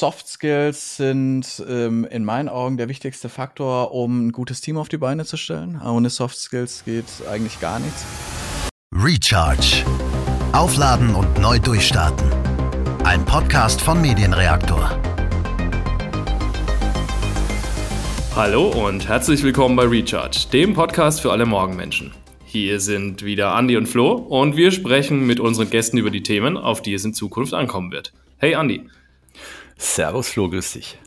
Soft Skills sind ähm, in meinen Augen der wichtigste Faktor, um ein gutes Team auf die Beine zu stellen. Ohne Soft Skills geht eigentlich gar nichts. Recharge. Aufladen und neu durchstarten. Ein Podcast von Medienreaktor. Hallo und herzlich willkommen bei Recharge, dem Podcast für alle Morgenmenschen. Hier sind wieder Andy und Flo und wir sprechen mit unseren Gästen über die Themen, auf die es in Zukunft ankommen wird. Hey Andy. Servus Flo, grüß dich.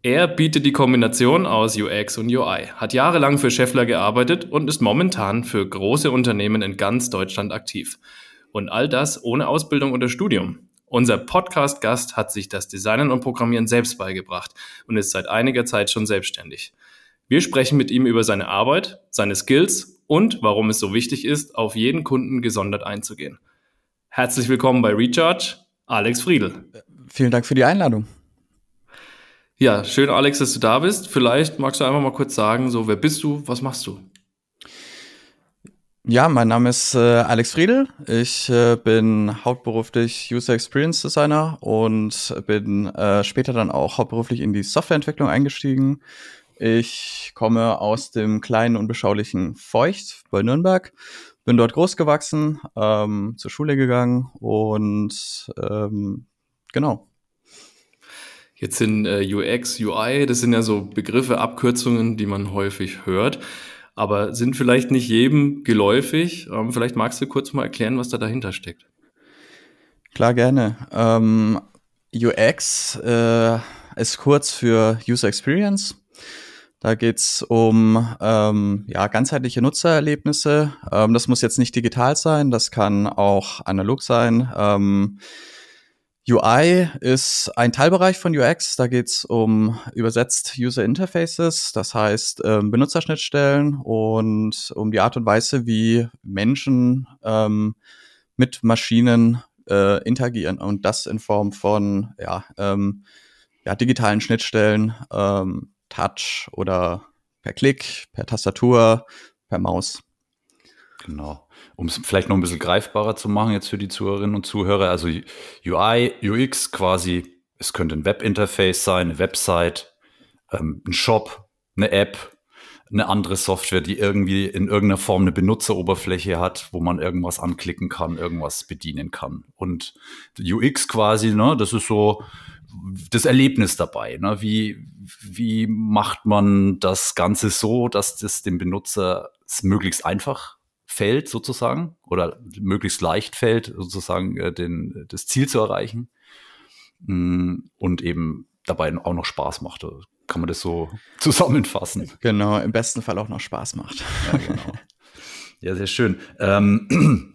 Er bietet die Kombination aus UX und UI, hat jahrelang für Scheffler gearbeitet und ist momentan für große Unternehmen in ganz Deutschland aktiv. Und all das ohne Ausbildung oder Studium. Unser Podcast-Gast hat sich das Designen und Programmieren selbst beigebracht und ist seit einiger Zeit schon selbstständig. Wir sprechen mit ihm über seine Arbeit, seine Skills und warum es so wichtig ist, auf jeden Kunden gesondert einzugehen. Herzlich willkommen bei Recharge, Alex Friedel. Vielen Dank für die Einladung. Ja, schön, Alex, dass du da bist. Vielleicht magst du einfach mal kurz sagen, so, wer bist du, was machst du? Ja, mein Name ist äh, Alex Friedel. Ich äh, bin hauptberuflich User Experience Designer und bin äh, später dann auch hauptberuflich in die Softwareentwicklung eingestiegen. Ich komme aus dem kleinen und beschaulichen Feucht bei Nürnberg, bin dort groß gewachsen, ähm, zur Schule gegangen und ähm, genau. Jetzt sind äh, UX, UI, das sind ja so Begriffe, Abkürzungen, die man häufig hört, aber sind vielleicht nicht jedem geläufig. Ähm, vielleicht magst du kurz mal erklären, was da dahinter steckt. Klar, gerne. Ähm, UX äh, ist kurz für User Experience. Da geht's um ähm, ja, ganzheitliche Nutzererlebnisse. Ähm, das muss jetzt nicht digital sein, das kann auch analog sein. Ähm, UI ist ein Teilbereich von UX. Da geht's um übersetzt User Interfaces, das heißt ähm, Benutzerschnittstellen und um die Art und Weise, wie Menschen ähm, mit Maschinen äh, interagieren und das in Form von ja, ähm, ja, digitalen Schnittstellen, ähm, Touch oder per Klick, per Tastatur, per Maus. Genau. Um es vielleicht noch ein bisschen greifbarer zu machen jetzt für die Zuhörerinnen und Zuhörer, also UI, UX quasi, es könnte ein Webinterface sein, eine Website, ähm, ein Shop, eine App, eine andere Software, die irgendwie in irgendeiner Form eine Benutzeroberfläche hat, wo man irgendwas anklicken kann, irgendwas bedienen kann. Und UX quasi, ne, das ist so, das Erlebnis dabei. Ne? Wie, wie macht man das Ganze so, dass das dem Benutzer möglichst einfach fällt, sozusagen, oder möglichst leicht fällt, sozusagen äh, den, das Ziel zu erreichen mm, und eben dabei auch noch Spaß macht. Kann man das so zusammenfassen? Genau, im besten Fall auch noch Spaß macht. Ja, genau. ja sehr schön. Ähm,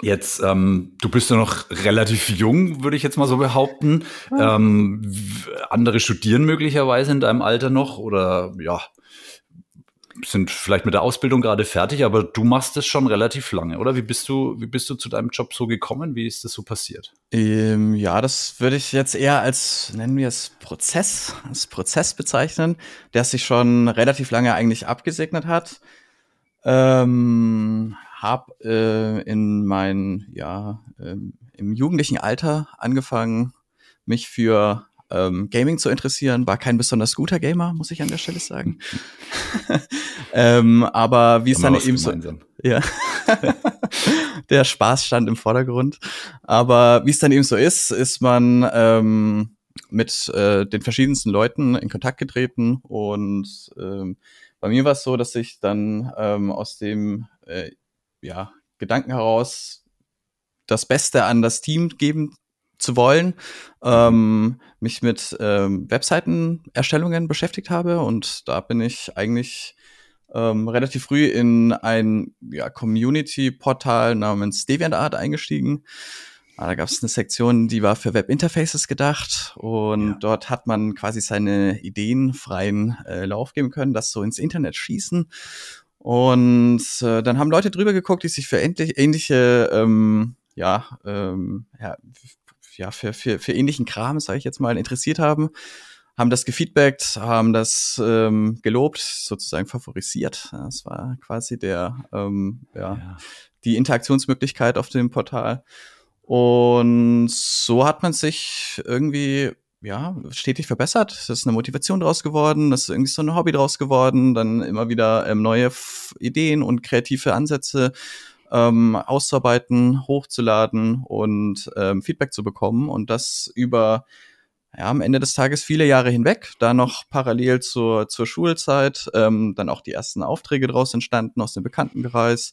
Jetzt, ähm, du bist ja noch relativ jung, würde ich jetzt mal so behaupten. Ähm, andere studieren möglicherweise in deinem Alter noch oder ja, sind vielleicht mit der Ausbildung gerade fertig, aber du machst es schon relativ lange, oder? Wie bist du, wie bist du zu deinem Job so gekommen? Wie ist das so passiert? Ähm, ja, das würde ich jetzt eher als, nennen wir es Prozess, als Prozess bezeichnen, der sich schon relativ lange eigentlich abgesegnet hat. Ähm, habe äh, in mein, ja, ähm, im jugendlichen Alter angefangen, mich für ähm, Gaming zu interessieren. War kein besonders guter Gamer, muss ich an der Stelle sagen. ähm, aber wie es dann eben so, ja, der Spaß stand im Vordergrund. Aber wie es dann eben so ist, ist man ähm, mit äh, den verschiedensten Leuten in Kontakt getreten und ähm, bei mir war es so, dass ich dann ähm, aus dem äh, ja, Gedanken heraus, das Beste an das Team geben zu wollen, ähm, mich mit ähm, Webseitenerstellungen beschäftigt habe und da bin ich eigentlich ähm, relativ früh in ein ja, Community-Portal namens DeviantArt eingestiegen. Ah, da gab es eine Sektion, die war für Webinterfaces gedacht und ja. dort hat man quasi seine Ideen freien äh, Lauf geben können, das so ins Internet schießen und äh, dann haben Leute drüber geguckt, die sich für ähnlich, ähnliche, ähm, ja, ähm, ja, ja, für, für, für ähnlichen Kram, sage ich jetzt mal, interessiert haben, haben das gefeedbackt, haben das ähm, gelobt, sozusagen favorisiert. Das war quasi der, ähm, ja, ja, die Interaktionsmöglichkeit auf dem Portal. Und so hat man sich irgendwie ja, stetig verbessert. Es ist eine Motivation draus geworden, es ist irgendwie so ein Hobby draus geworden, dann immer wieder ähm, neue Ideen und kreative Ansätze ähm, auszuarbeiten, hochzuladen und ähm, Feedback zu bekommen und das über ja, am Ende des Tages viele Jahre hinweg, da noch parallel zur, zur Schulzeit, ähm, dann auch die ersten Aufträge draus entstanden aus dem Bekanntenkreis.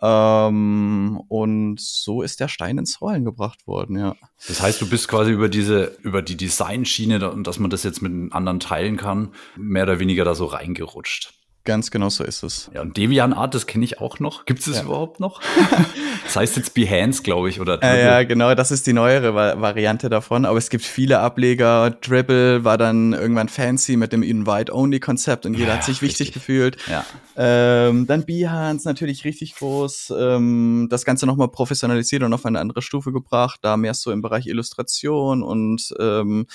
Ähm, und so ist der Stein ins Rollen gebracht worden, ja. Das heißt, du bist quasi über diese, über die Designschiene und dass man das jetzt mit anderen teilen kann, mehr oder weniger da so reingerutscht. Ganz genau so ist es. Ja, und DeviantArt, das kenne ich auch noch. Gibt es das ja. überhaupt noch? das heißt jetzt Behance, glaube ich, oder Dribble. Ja, genau, das ist die neuere Variante davon. Aber es gibt viele Ableger. Dribble war dann irgendwann fancy mit dem Invite-Only-Konzept und jeder ja, hat sich wichtig richtig. gefühlt. Ja. Ähm, dann Behance natürlich richtig groß. Ähm, das Ganze nochmal professionalisiert und auf eine andere Stufe gebracht. Da mehr so im Bereich Illustration und ähm,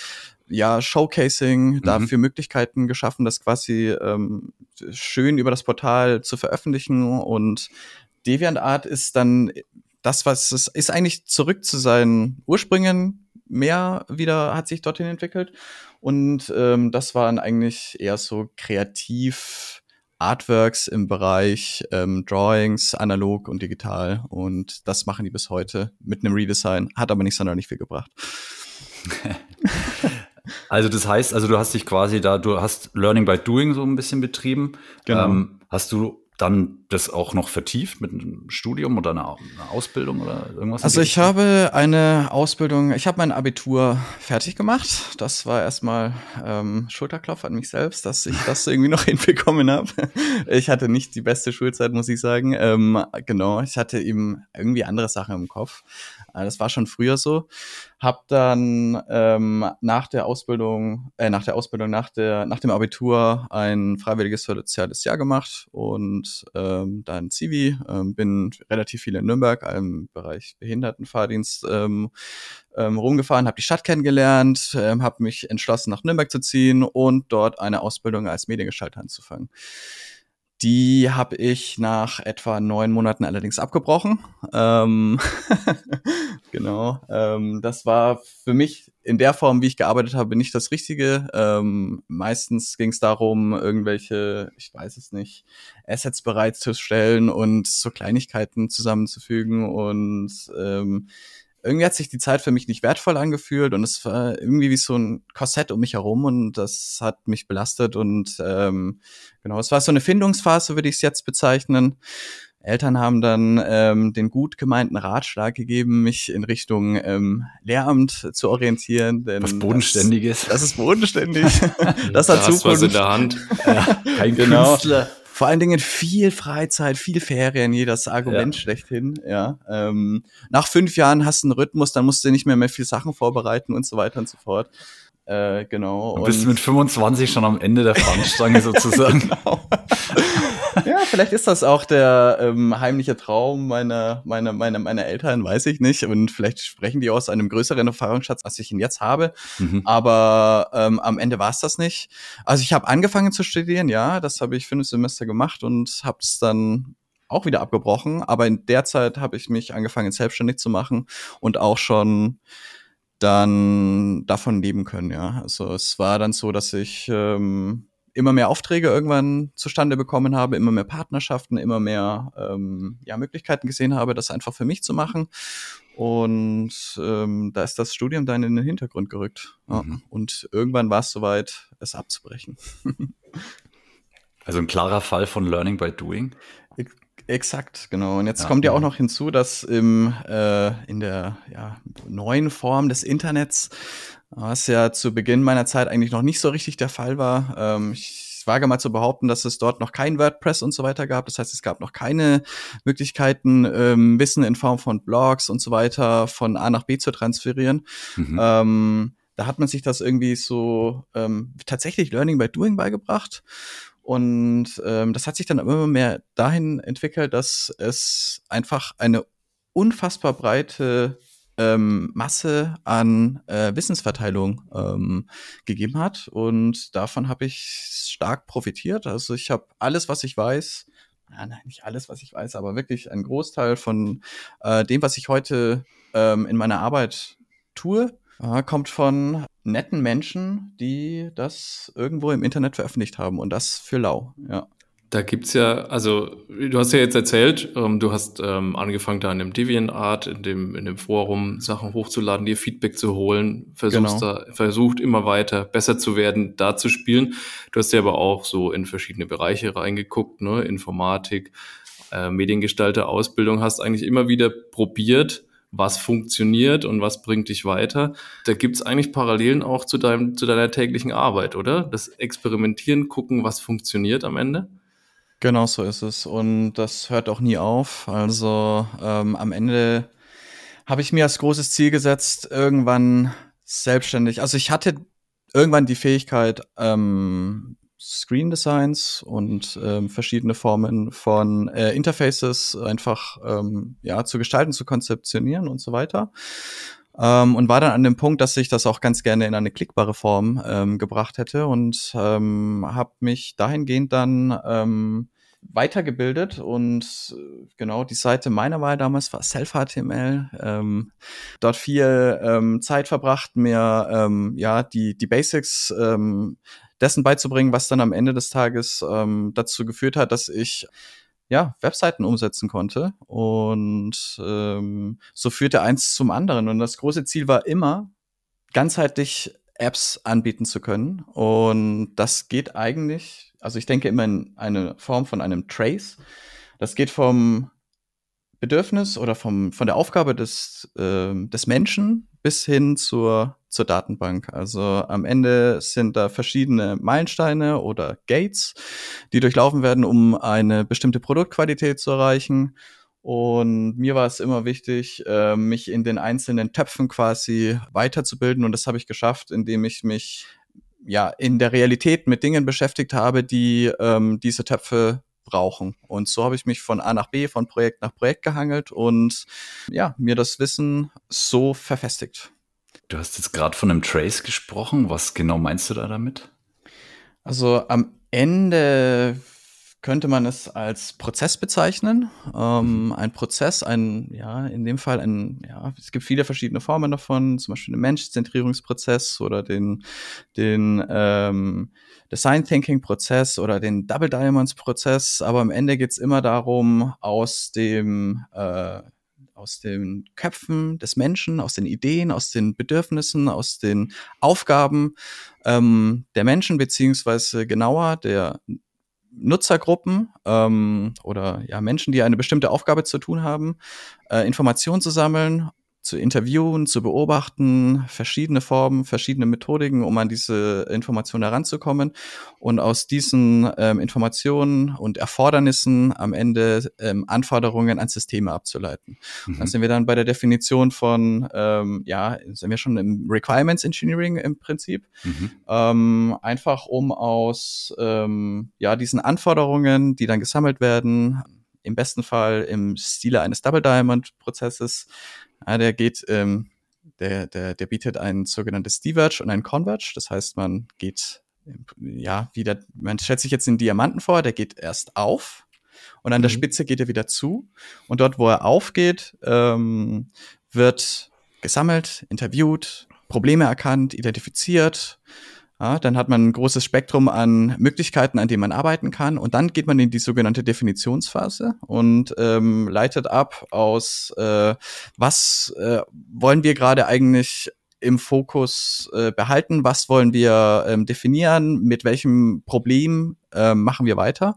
ja, Showcasing, mhm. dafür Möglichkeiten geschaffen, das quasi ähm, schön über das Portal zu veröffentlichen. Und DeviantArt ist dann das, was es ist eigentlich zurück zu seinen Ursprüngen mehr wieder, hat sich dorthin entwickelt. Und ähm, das waren eigentlich eher so kreativ Artworks im Bereich ähm, Drawings, analog und digital. Und das machen die bis heute mit einem Redesign. Hat aber nicht sonderlich viel gebracht. Also das heißt, also du hast dich quasi da, du hast Learning by Doing so ein bisschen betrieben. Genau. Ähm, hast du dann das auch noch vertieft mit einem Studium oder einer, einer Ausbildung oder irgendwas? Also ich habe eine Ausbildung, ich habe mein Abitur fertig gemacht. Das war erstmal ähm, Schulterklopf an mich selbst, dass ich das irgendwie noch hinbekommen habe. Ich hatte nicht die beste Schulzeit, muss ich sagen. Ähm, genau, ich hatte eben irgendwie andere Sachen im Kopf. Äh, das war schon früher so. Hab dann ähm, nach der Ausbildung, äh, nach der Ausbildung, nach der, nach dem Abitur ein freiwilliges soziales Jahr gemacht und ähm, dann Zivi. Ähm, bin relativ viel in Nürnberg im Bereich Behindertenfahrdienst ähm, ähm, rumgefahren, habe die Stadt kennengelernt, ähm, habe mich entschlossen, nach Nürnberg zu ziehen und dort eine Ausbildung als Mediengestalter anzufangen. Die habe ich nach etwa neun Monaten allerdings abgebrochen. Ähm, genau. Ähm, das war für mich in der Form, wie ich gearbeitet habe, nicht das Richtige. Ähm, meistens ging es darum, irgendwelche, ich weiß es nicht, Assets bereitzustellen und so Kleinigkeiten zusammenzufügen und ähm, irgendwie hat sich die Zeit für mich nicht wertvoll angefühlt und es war irgendwie wie so ein Korsett um mich herum und das hat mich belastet und ähm, genau, es war so eine Findungsphase, würde ich es jetzt bezeichnen. Eltern haben dann ähm, den gut gemeinten Ratschlag gegeben, mich in Richtung ähm, Lehramt zu orientieren. Denn Was bodenständiges. Das, das ist bodenständig. das hat da Zukunft. was in der Hand. Ja, kein genau. Künstler vor allen Dingen viel Freizeit, viel Ferien, jedes Argument ja. schlechthin. Ja. Ähm, nach fünf Jahren hast du einen Rhythmus, dann musst du nicht mehr mehr viel Sachen vorbereiten und so weiter und so fort. Äh, genau. Du bist und mit 25 schon am Ende der Fahnenstange sozusagen. genau. ja, vielleicht ist das auch der ähm, heimliche Traum meiner, meiner, meiner, meiner Eltern, weiß ich nicht. Und vielleicht sprechen die aus einem größeren Erfahrungsschatz, als ich ihn jetzt habe. Mhm. Aber ähm, am Ende war es das nicht. Also ich habe angefangen zu studieren, ja, das habe ich fünf Semester gemacht und habe es dann auch wieder abgebrochen. Aber in der Zeit habe ich mich angefangen, selbstständig zu machen und auch schon dann davon leben können, ja. Also es war dann so, dass ich ähm, immer mehr Aufträge irgendwann zustande bekommen habe, immer mehr Partnerschaften, immer mehr ähm, ja, Möglichkeiten gesehen habe, das einfach für mich zu machen. Und ähm, da ist das Studium dann in den Hintergrund gerückt. Ja. Mhm. Und irgendwann war es soweit, es abzubrechen. also ein klarer Fall von Learning by Doing. Exakt, genau. Und jetzt ja, kommt ja auch noch hinzu, dass im, äh, in der ja, neuen Form des Internets was ja zu Beginn meiner Zeit eigentlich noch nicht so richtig der Fall war. Ähm, ich wage mal zu behaupten, dass es dort noch kein WordPress und so weiter gab. Das heißt, es gab noch keine Möglichkeiten, ähm, Wissen in Form von Blogs und so weiter von A nach B zu transferieren. Mhm. Ähm, da hat man sich das irgendwie so ähm, tatsächlich Learning by Doing beigebracht. Und ähm, das hat sich dann immer mehr dahin entwickelt, dass es einfach eine unfassbar breite ähm, Masse an äh, Wissensverteilung ähm, gegeben hat. Und davon habe ich stark profitiert. Also ich habe alles, was ich weiß, ja, nein, nicht alles, was ich weiß, aber wirklich ein Großteil von äh, dem, was ich heute ähm, in meiner Arbeit tue, äh, kommt von netten Menschen, die das irgendwo im Internet veröffentlicht haben und das für lau, ja. Da gibt's ja, also du hast ja jetzt erzählt, ähm, du hast ähm, angefangen da in dem DeviantArt, in dem, in dem Forum Sachen hochzuladen, dir Feedback zu holen, versuchst genau. da, versucht immer weiter besser zu werden, da zu spielen. Du hast ja aber auch so in verschiedene Bereiche reingeguckt, ne, Informatik, äh, Mediengestalter, Ausbildung, hast eigentlich immer wieder probiert, was funktioniert und was bringt dich weiter. Da gibt's eigentlich Parallelen auch zu, deinem, zu deiner täglichen Arbeit, oder? Das Experimentieren, gucken, was funktioniert am Ende? Genau so ist es. Und das hört auch nie auf. Also ähm, am Ende habe ich mir als großes Ziel gesetzt, irgendwann selbstständig. Also ich hatte irgendwann die Fähigkeit, ähm, Screen Designs und ähm, verschiedene Formen von äh, Interfaces einfach ähm, ja zu gestalten, zu konzeptionieren und so weiter. Ähm, und war dann an dem Punkt, dass ich das auch ganz gerne in eine klickbare Form ähm, gebracht hätte und ähm, habe mich dahingehend dann ähm, weitergebildet und äh, genau die Seite meiner Wahl damals war Self-HTML. Ähm, dort viel ähm, Zeit verbracht, mir ähm, ja die die Basics ähm, dessen beizubringen, was dann am Ende des Tages ähm, dazu geführt hat, dass ich ja, Webseiten umsetzen konnte. Und ähm, so führte eins zum anderen. Und das große Ziel war immer, ganzheitlich Apps anbieten zu können. Und das geht eigentlich, also ich denke immer in eine Form von einem Trace. Das geht vom Bedürfnis oder vom, von der Aufgabe des, äh, des Menschen bis hin zur, zur Datenbank. Also am Ende sind da verschiedene Meilensteine oder Gates, die durchlaufen werden, um eine bestimmte Produktqualität zu erreichen. Und mir war es immer wichtig, äh, mich in den einzelnen Töpfen quasi weiterzubilden. Und das habe ich geschafft, indem ich mich ja in der Realität mit Dingen beschäftigt habe, die ähm, diese Töpfe brauchen. Und so habe ich mich von A nach B, von Projekt nach Projekt gehangelt und ja, mir das Wissen so verfestigt. Du hast jetzt gerade von einem Trace gesprochen. Was genau meinst du da damit? Also am Ende könnte man es als Prozess bezeichnen. Ähm, ein Prozess, ein, ja, in dem Fall ein, ja, es gibt viele verschiedene Formen davon, zum Beispiel den Menschzentrierungsprozess oder den, den ähm, Design Thinking Prozess oder den Double Diamonds Prozess. Aber am Ende geht's immer darum, aus dem äh, aus den Köpfen des Menschen, aus den Ideen, aus den Bedürfnissen, aus den Aufgaben ähm, der Menschen, beziehungsweise genauer der Nutzergruppen ähm, oder ja Menschen, die eine bestimmte Aufgabe zu tun haben, äh, Informationen zu sammeln zu interviewen, zu beobachten, verschiedene Formen, verschiedene Methodiken, um an diese Informationen heranzukommen und aus diesen ähm, Informationen und Erfordernissen am Ende ähm, Anforderungen an Systeme abzuleiten. Mhm. Da sind wir dann bei der Definition von, ähm, ja, sind wir schon im Requirements Engineering im Prinzip, mhm. ähm, einfach um aus ähm, ja diesen Anforderungen, die dann gesammelt werden, im besten Fall im Stile eines Double Diamond Prozesses ja, der geht, ähm, der, der, der bietet ein sogenanntes Diverge und ein Converge. Das heißt, man geht, ja, wieder, man stellt sich jetzt den Diamanten vor, der geht erst auf und an mhm. der Spitze geht er wieder zu. Und dort, wo er aufgeht, ähm, wird gesammelt, interviewt, Probleme erkannt, identifiziert, ja, dann hat man ein großes Spektrum an Möglichkeiten, an denen man arbeiten kann. Und dann geht man in die sogenannte Definitionsphase und ähm, leitet ab aus, äh, was äh, wollen wir gerade eigentlich im Fokus äh, behalten, was wollen wir ähm, definieren, mit welchem Problem äh, machen wir weiter.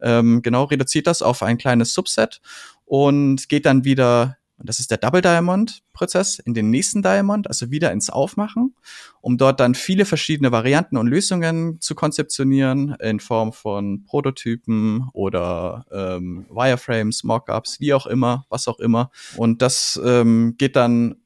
Ähm, genau, reduziert das auf ein kleines Subset und geht dann wieder und das ist der Double Diamond Prozess in den nächsten Diamond, also wieder ins Aufmachen, um dort dann viele verschiedene Varianten und Lösungen zu konzeptionieren in Form von Prototypen oder ähm, Wireframes, Mockups, wie auch immer, was auch immer. Und das ähm, geht dann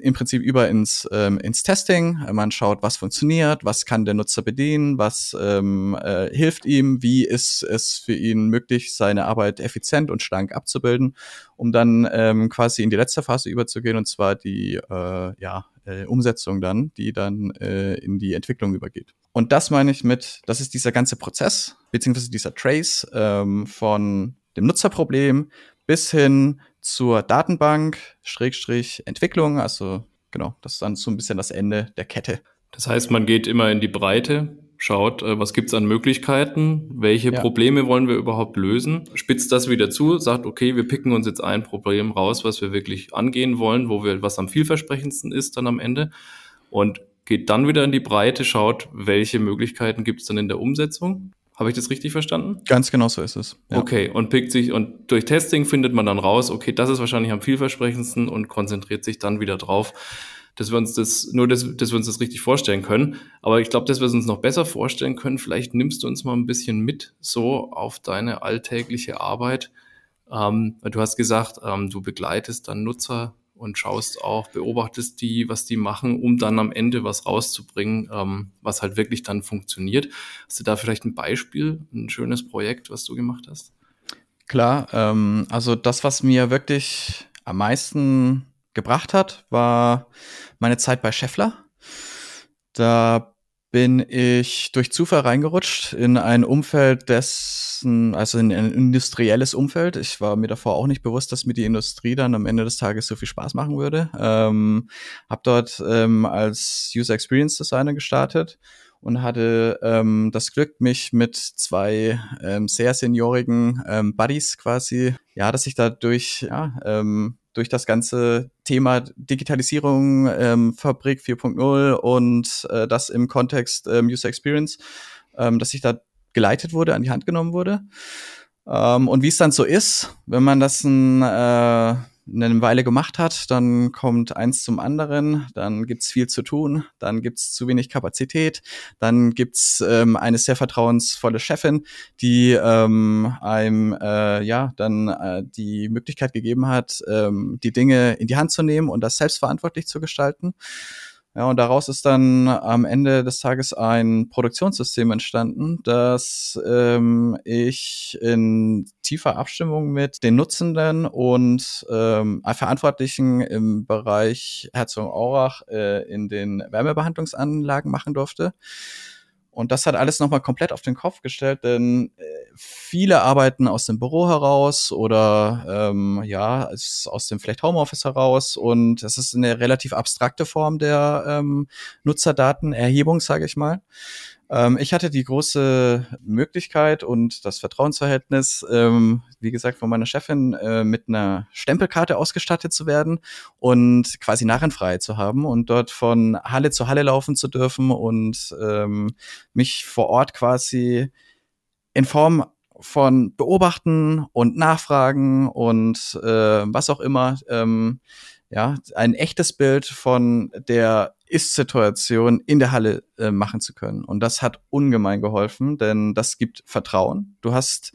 im Prinzip über ins, ähm, ins Testing. Man schaut, was funktioniert, was kann der Nutzer bedienen, was ähm, äh, hilft ihm, wie ist es für ihn möglich, seine Arbeit effizient und schlank abzubilden, um dann ähm, quasi in die letzte Phase überzugehen, und zwar die äh, ja, äh, Umsetzung dann, die dann äh, in die Entwicklung übergeht. Und das meine ich mit, das ist dieser ganze Prozess, beziehungsweise dieser Trace ähm, von dem Nutzerproblem bis hin zur Datenbank, Schrägstrich Entwicklung, also genau, das ist dann so ein bisschen das Ende der Kette. Das heißt, man geht immer in die Breite, schaut, äh, was gibt's an Möglichkeiten, welche ja. Probleme wollen wir überhaupt lösen, spitzt das wieder zu, sagt, okay, wir picken uns jetzt ein Problem raus, was wir wirklich angehen wollen, wo wir, was am vielversprechendsten ist dann am Ende und geht dann wieder in die Breite, schaut, welche Möglichkeiten gibt's dann in der Umsetzung. Habe ich das richtig verstanden? Ganz genau so ist es. Ja. Okay, und pickt sich, und durch Testing findet man dann raus, okay, das ist wahrscheinlich am vielversprechendsten und konzentriert sich dann wieder drauf, dass wir uns das, nur dass, dass wir uns das richtig vorstellen können. Aber ich glaube, dass wir es uns noch besser vorstellen können. Vielleicht nimmst du uns mal ein bisschen mit so auf deine alltägliche Arbeit. Ähm, du hast gesagt, ähm, du begleitest dann Nutzer und schaust auch, beobachtest die, was die machen, um dann am Ende was rauszubringen, ähm, was halt wirklich dann funktioniert. Hast du da vielleicht ein Beispiel, ein schönes Projekt, was du gemacht hast? Klar, ähm, also das, was mir wirklich am meisten gebracht hat, war meine Zeit bei Scheffler. Da bin ich durch Zufall reingerutscht in ein Umfeld dessen, also in ein industrielles Umfeld. Ich war mir davor auch nicht bewusst, dass mir die Industrie dann am Ende des Tages so viel Spaß machen würde. Ähm, hab dort ähm, als User Experience Designer gestartet und hatte ähm, das Glück, mich mit zwei ähm, sehr seniorigen ähm, Buddies quasi, ja, dass ich da durch ja, ähm, durch das ganze Thema Digitalisierung, ähm, Fabrik 4.0 und äh, das im Kontext ähm, User Experience, ähm, dass ich da geleitet wurde, an die Hand genommen wurde. Ähm, und wie es dann so ist, wenn man das ein, äh, eine Weile gemacht hat, dann kommt eins zum anderen, dann gibt's viel zu tun, dann gibt's zu wenig Kapazität, dann gibt's ähm, eine sehr vertrauensvolle Chefin, die ähm, einem äh, ja dann äh, die Möglichkeit gegeben hat, ähm, die Dinge in die Hand zu nehmen und das selbstverantwortlich zu gestalten. Ja, und daraus ist dann am Ende des Tages ein Produktionssystem entstanden, das ähm, ich in tiefer Abstimmung mit den Nutzenden und ähm, Verantwortlichen im Bereich Herzogenaurach äh, in den Wärmebehandlungsanlagen machen durfte. Und das hat alles nochmal komplett auf den Kopf gestellt, denn äh, viele arbeiten aus dem Büro heraus oder ähm, ja, aus dem vielleicht Homeoffice heraus und es ist eine relativ abstrakte Form der ähm, Nutzerdatenerhebung, sage ich mal. Ähm, ich hatte die große Möglichkeit und das Vertrauensverhältnis, ähm, wie gesagt, von meiner Chefin äh, mit einer Stempelkarte ausgestattet zu werden und quasi Narrenfreiheit zu haben und dort von Halle zu Halle laufen zu dürfen und ähm, mich vor Ort quasi in Form von Beobachten und Nachfragen und äh, was auch immer, ja, ein echtes Bild von der ist-Situation in der Halle äh, machen zu können. Und das hat ungemein geholfen, denn das gibt Vertrauen. Du hast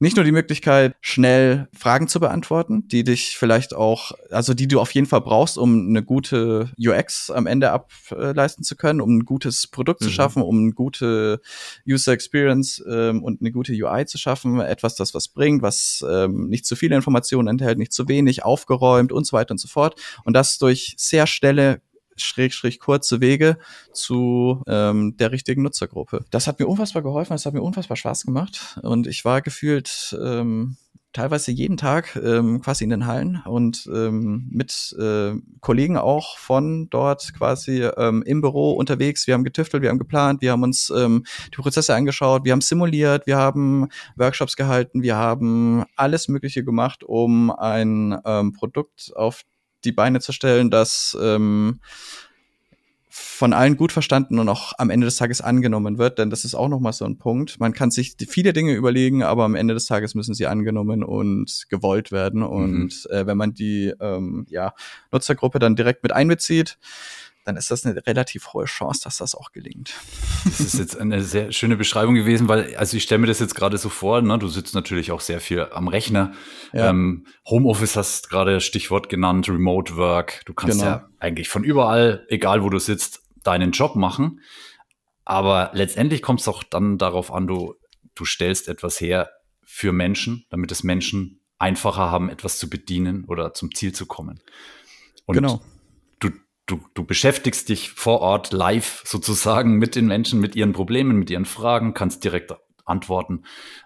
nicht nur die Möglichkeit, schnell Fragen zu beantworten, die dich vielleicht auch, also die du auf jeden Fall brauchst, um eine gute UX am Ende ableisten zu können, um ein gutes Produkt mhm. zu schaffen, um eine gute User Experience ähm, und eine gute UI zu schaffen, etwas, das was bringt, was ähm, nicht zu viele Informationen enthält, nicht zu wenig, aufgeräumt und so weiter und so fort. Und das durch sehr schnelle schräg, schräg kurze Wege zu ähm, der richtigen Nutzergruppe. Das hat mir unfassbar geholfen, das hat mir unfassbar Spaß gemacht und ich war gefühlt ähm, teilweise jeden Tag ähm, quasi in den Hallen und ähm, mit äh, Kollegen auch von dort quasi ähm, im Büro unterwegs. Wir haben getüftelt, wir haben geplant, wir haben uns ähm, die Prozesse angeschaut, wir haben simuliert, wir haben Workshops gehalten, wir haben alles Mögliche gemacht, um ein ähm, Produkt auf die Beine zu stellen, das ähm, von allen gut verstanden und auch am Ende des Tages angenommen wird, denn das ist auch nochmal so ein Punkt. Man kann sich viele Dinge überlegen, aber am Ende des Tages müssen sie angenommen und gewollt werden. Mhm. Und äh, wenn man die ähm, ja, Nutzergruppe dann direkt mit einbezieht, dann ist das eine relativ hohe Chance, dass das auch gelingt. Das ist jetzt eine sehr schöne Beschreibung gewesen, weil, also ich stelle mir das jetzt gerade so vor, ne? du sitzt natürlich auch sehr viel am Rechner. Ja. Ähm, Homeoffice hast gerade Stichwort genannt, Remote Work. Du kannst genau. ja eigentlich von überall, egal wo du sitzt, deinen Job machen. Aber letztendlich kommt es auch dann darauf an, du, du stellst etwas her für Menschen, damit es Menschen einfacher haben, etwas zu bedienen oder zum Ziel zu kommen. Und genau du, du beschäftigst dich vor Ort live sozusagen mit den Menschen, mit ihren Problemen, mit ihren Fragen, kannst direkt antworten.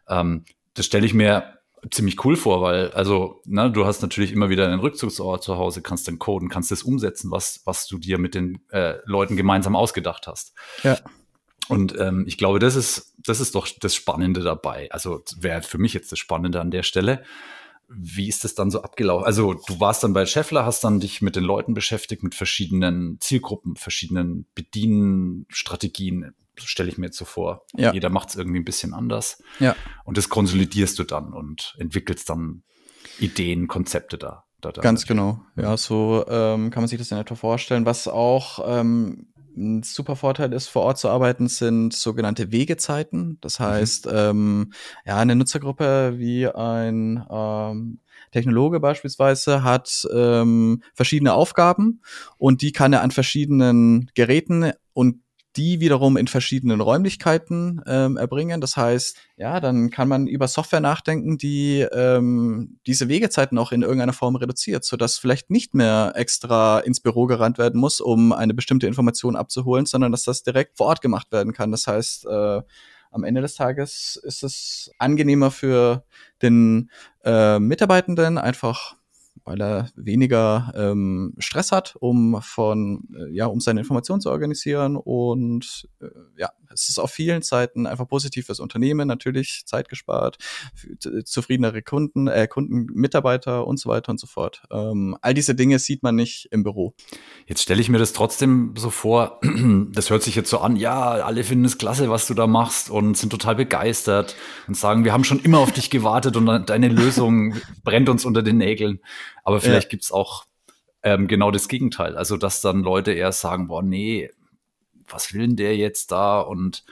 Ähm, das stelle ich mir ziemlich cool vor, weil, also, ne, du hast natürlich immer wieder einen Rückzugsort zu Hause, kannst dann coden, kannst das umsetzen, was, was du dir mit den äh, Leuten gemeinsam ausgedacht hast. Ja. Und ähm, ich glaube, das ist, das ist doch das Spannende dabei. Also wäre für mich jetzt das Spannende an der Stelle. Wie ist das dann so abgelaufen? Also du warst dann bei Scheffler, hast dann dich mit den Leuten beschäftigt, mit verschiedenen Zielgruppen, verschiedenen Bedienstrategien, stelle ich mir jetzt so vor. Ja. Jeder macht es irgendwie ein bisschen anders. Ja. Und das konsolidierst du dann und entwickelst dann Ideen, Konzepte da. da, Ganz genau. Ja, so ähm, kann man sich das in etwa vorstellen. Was auch ähm, ein super Vorteil ist, vor Ort zu arbeiten, sind sogenannte Wegezeiten. Das mhm. heißt, mhm. ähm, ja, eine Nutzergruppe wie ein ähm, Technologe beispielsweise hat ähm, verschiedene Aufgaben und die kann er an verschiedenen Geräten und die wiederum in verschiedenen Räumlichkeiten ähm, erbringen. Das heißt, ja, dann kann man über Software nachdenken, die ähm, diese Wegezeiten auch in irgendeiner Form reduziert, sodass vielleicht nicht mehr extra ins Büro gerannt werden muss, um eine bestimmte Information abzuholen, sondern dass das direkt vor Ort gemacht werden kann. Das heißt, äh, am Ende des Tages ist es angenehmer für den äh, Mitarbeitenden, einfach weil er weniger ähm, Stress hat, um von äh, ja um seine Informationen zu organisieren und äh, ja es ist auf vielen Seiten einfach positiv fürs Unternehmen, natürlich Zeit gespart, zufriedenere Kunden, äh, Kunden, Mitarbeiter und so weiter und so fort. Ähm, all diese Dinge sieht man nicht im Büro. Jetzt stelle ich mir das trotzdem so vor, das hört sich jetzt so an, ja, alle finden es klasse, was du da machst und sind total begeistert und sagen, wir haben schon immer auf dich gewartet und deine Lösung brennt uns unter den Nägeln. Aber vielleicht ja. es auch ähm, genau das Gegenteil. Also, dass dann Leute eher sagen, boah, nee, was will denn der jetzt da? Und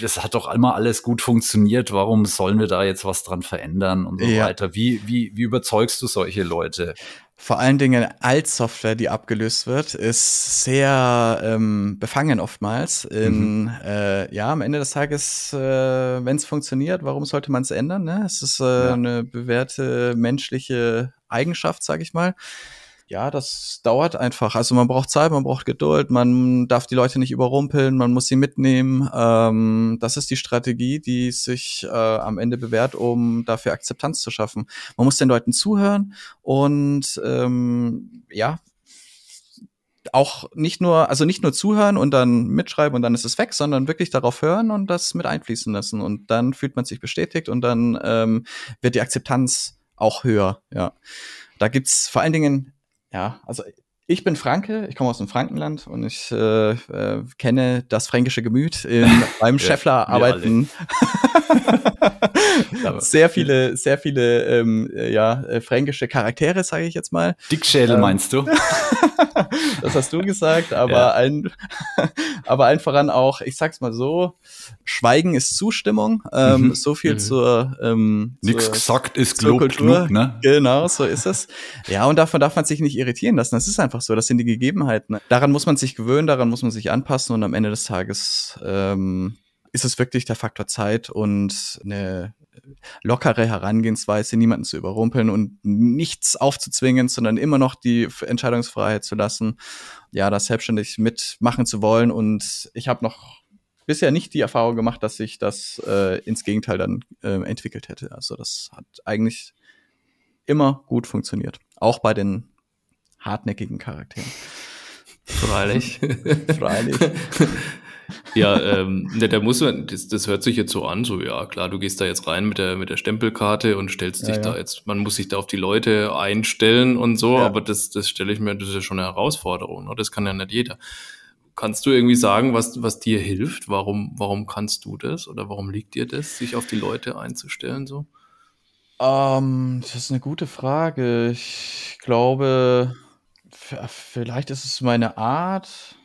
das hat doch immer alles gut funktioniert. Warum sollen wir da jetzt was dran verändern und so ja. weiter? Wie, wie, wie überzeugst du solche Leute? Vor allen Dingen Altsoftware, die abgelöst wird, ist sehr ähm, befangen oftmals. In, mhm. äh, ja, am Ende des Tages, äh, wenn es funktioniert, warum sollte man es ändern? Ne? Es ist äh, ja. eine bewährte menschliche Eigenschaft, sage ich mal ja, das dauert einfach. Also man braucht Zeit, man braucht Geduld, man darf die Leute nicht überrumpeln, man muss sie mitnehmen. Ähm, das ist die Strategie, die sich äh, am Ende bewährt, um dafür Akzeptanz zu schaffen. Man muss den Leuten zuhören und ähm, ja, auch nicht nur, also nicht nur zuhören und dann mitschreiben und dann ist es weg, sondern wirklich darauf hören und das mit einfließen lassen. Und dann fühlt man sich bestätigt und dann ähm, wird die Akzeptanz auch höher, ja. Da gibt's vor allen Dingen ja, also ich bin Franke, ich komme aus dem Frankenland und ich äh, äh, kenne das fränkische Gemüt in, beim Scheffler arbeiten. sehr viele, sehr viele ähm, ja, äh, fränkische Charaktere, sage ich jetzt mal. Dickschädel ähm, meinst du? das hast du gesagt, aber ja. ein, aber allen voran auch, ich sag's mal so, Schweigen ist Zustimmung. Ähm, mhm. So viel mhm. zur ähm, Nichts gesagt ist gelobt genug, ne? Genau, so ist es. Ja, und davon darf man sich nicht irritieren lassen. Das ist einfach so, das sind die Gegebenheiten. Daran muss man sich gewöhnen, daran muss man sich anpassen und am Ende des Tages ähm, ist es wirklich der Faktor Zeit und eine lockere Herangehensweise, niemanden zu überrumpeln und nichts aufzuzwingen, sondern immer noch die Entscheidungsfreiheit zu lassen, ja, das selbstständig mitmachen zu wollen. Und ich habe noch bisher nicht die Erfahrung gemacht, dass sich das äh, ins Gegenteil dann äh, entwickelt hätte. Also das hat eigentlich immer gut funktioniert. Auch bei den hartnäckigen Charakteren. Freilich. Freilich. ja, ähm, ne, da muss man, das, das hört sich jetzt so an, so ja, klar, du gehst da jetzt rein mit der, mit der Stempelkarte und stellst ja, dich ja. da jetzt, man muss sich da auf die Leute einstellen und so, ja. aber das, das stelle ich mir, das ist ja schon eine Herausforderung, ne? das kann ja nicht jeder. Kannst du irgendwie sagen, was, was dir hilft? Warum, warum kannst du das oder warum liegt dir das, sich auf die Leute einzustellen so? Ähm, das ist eine gute Frage. Ich glaube, vielleicht ist es meine Art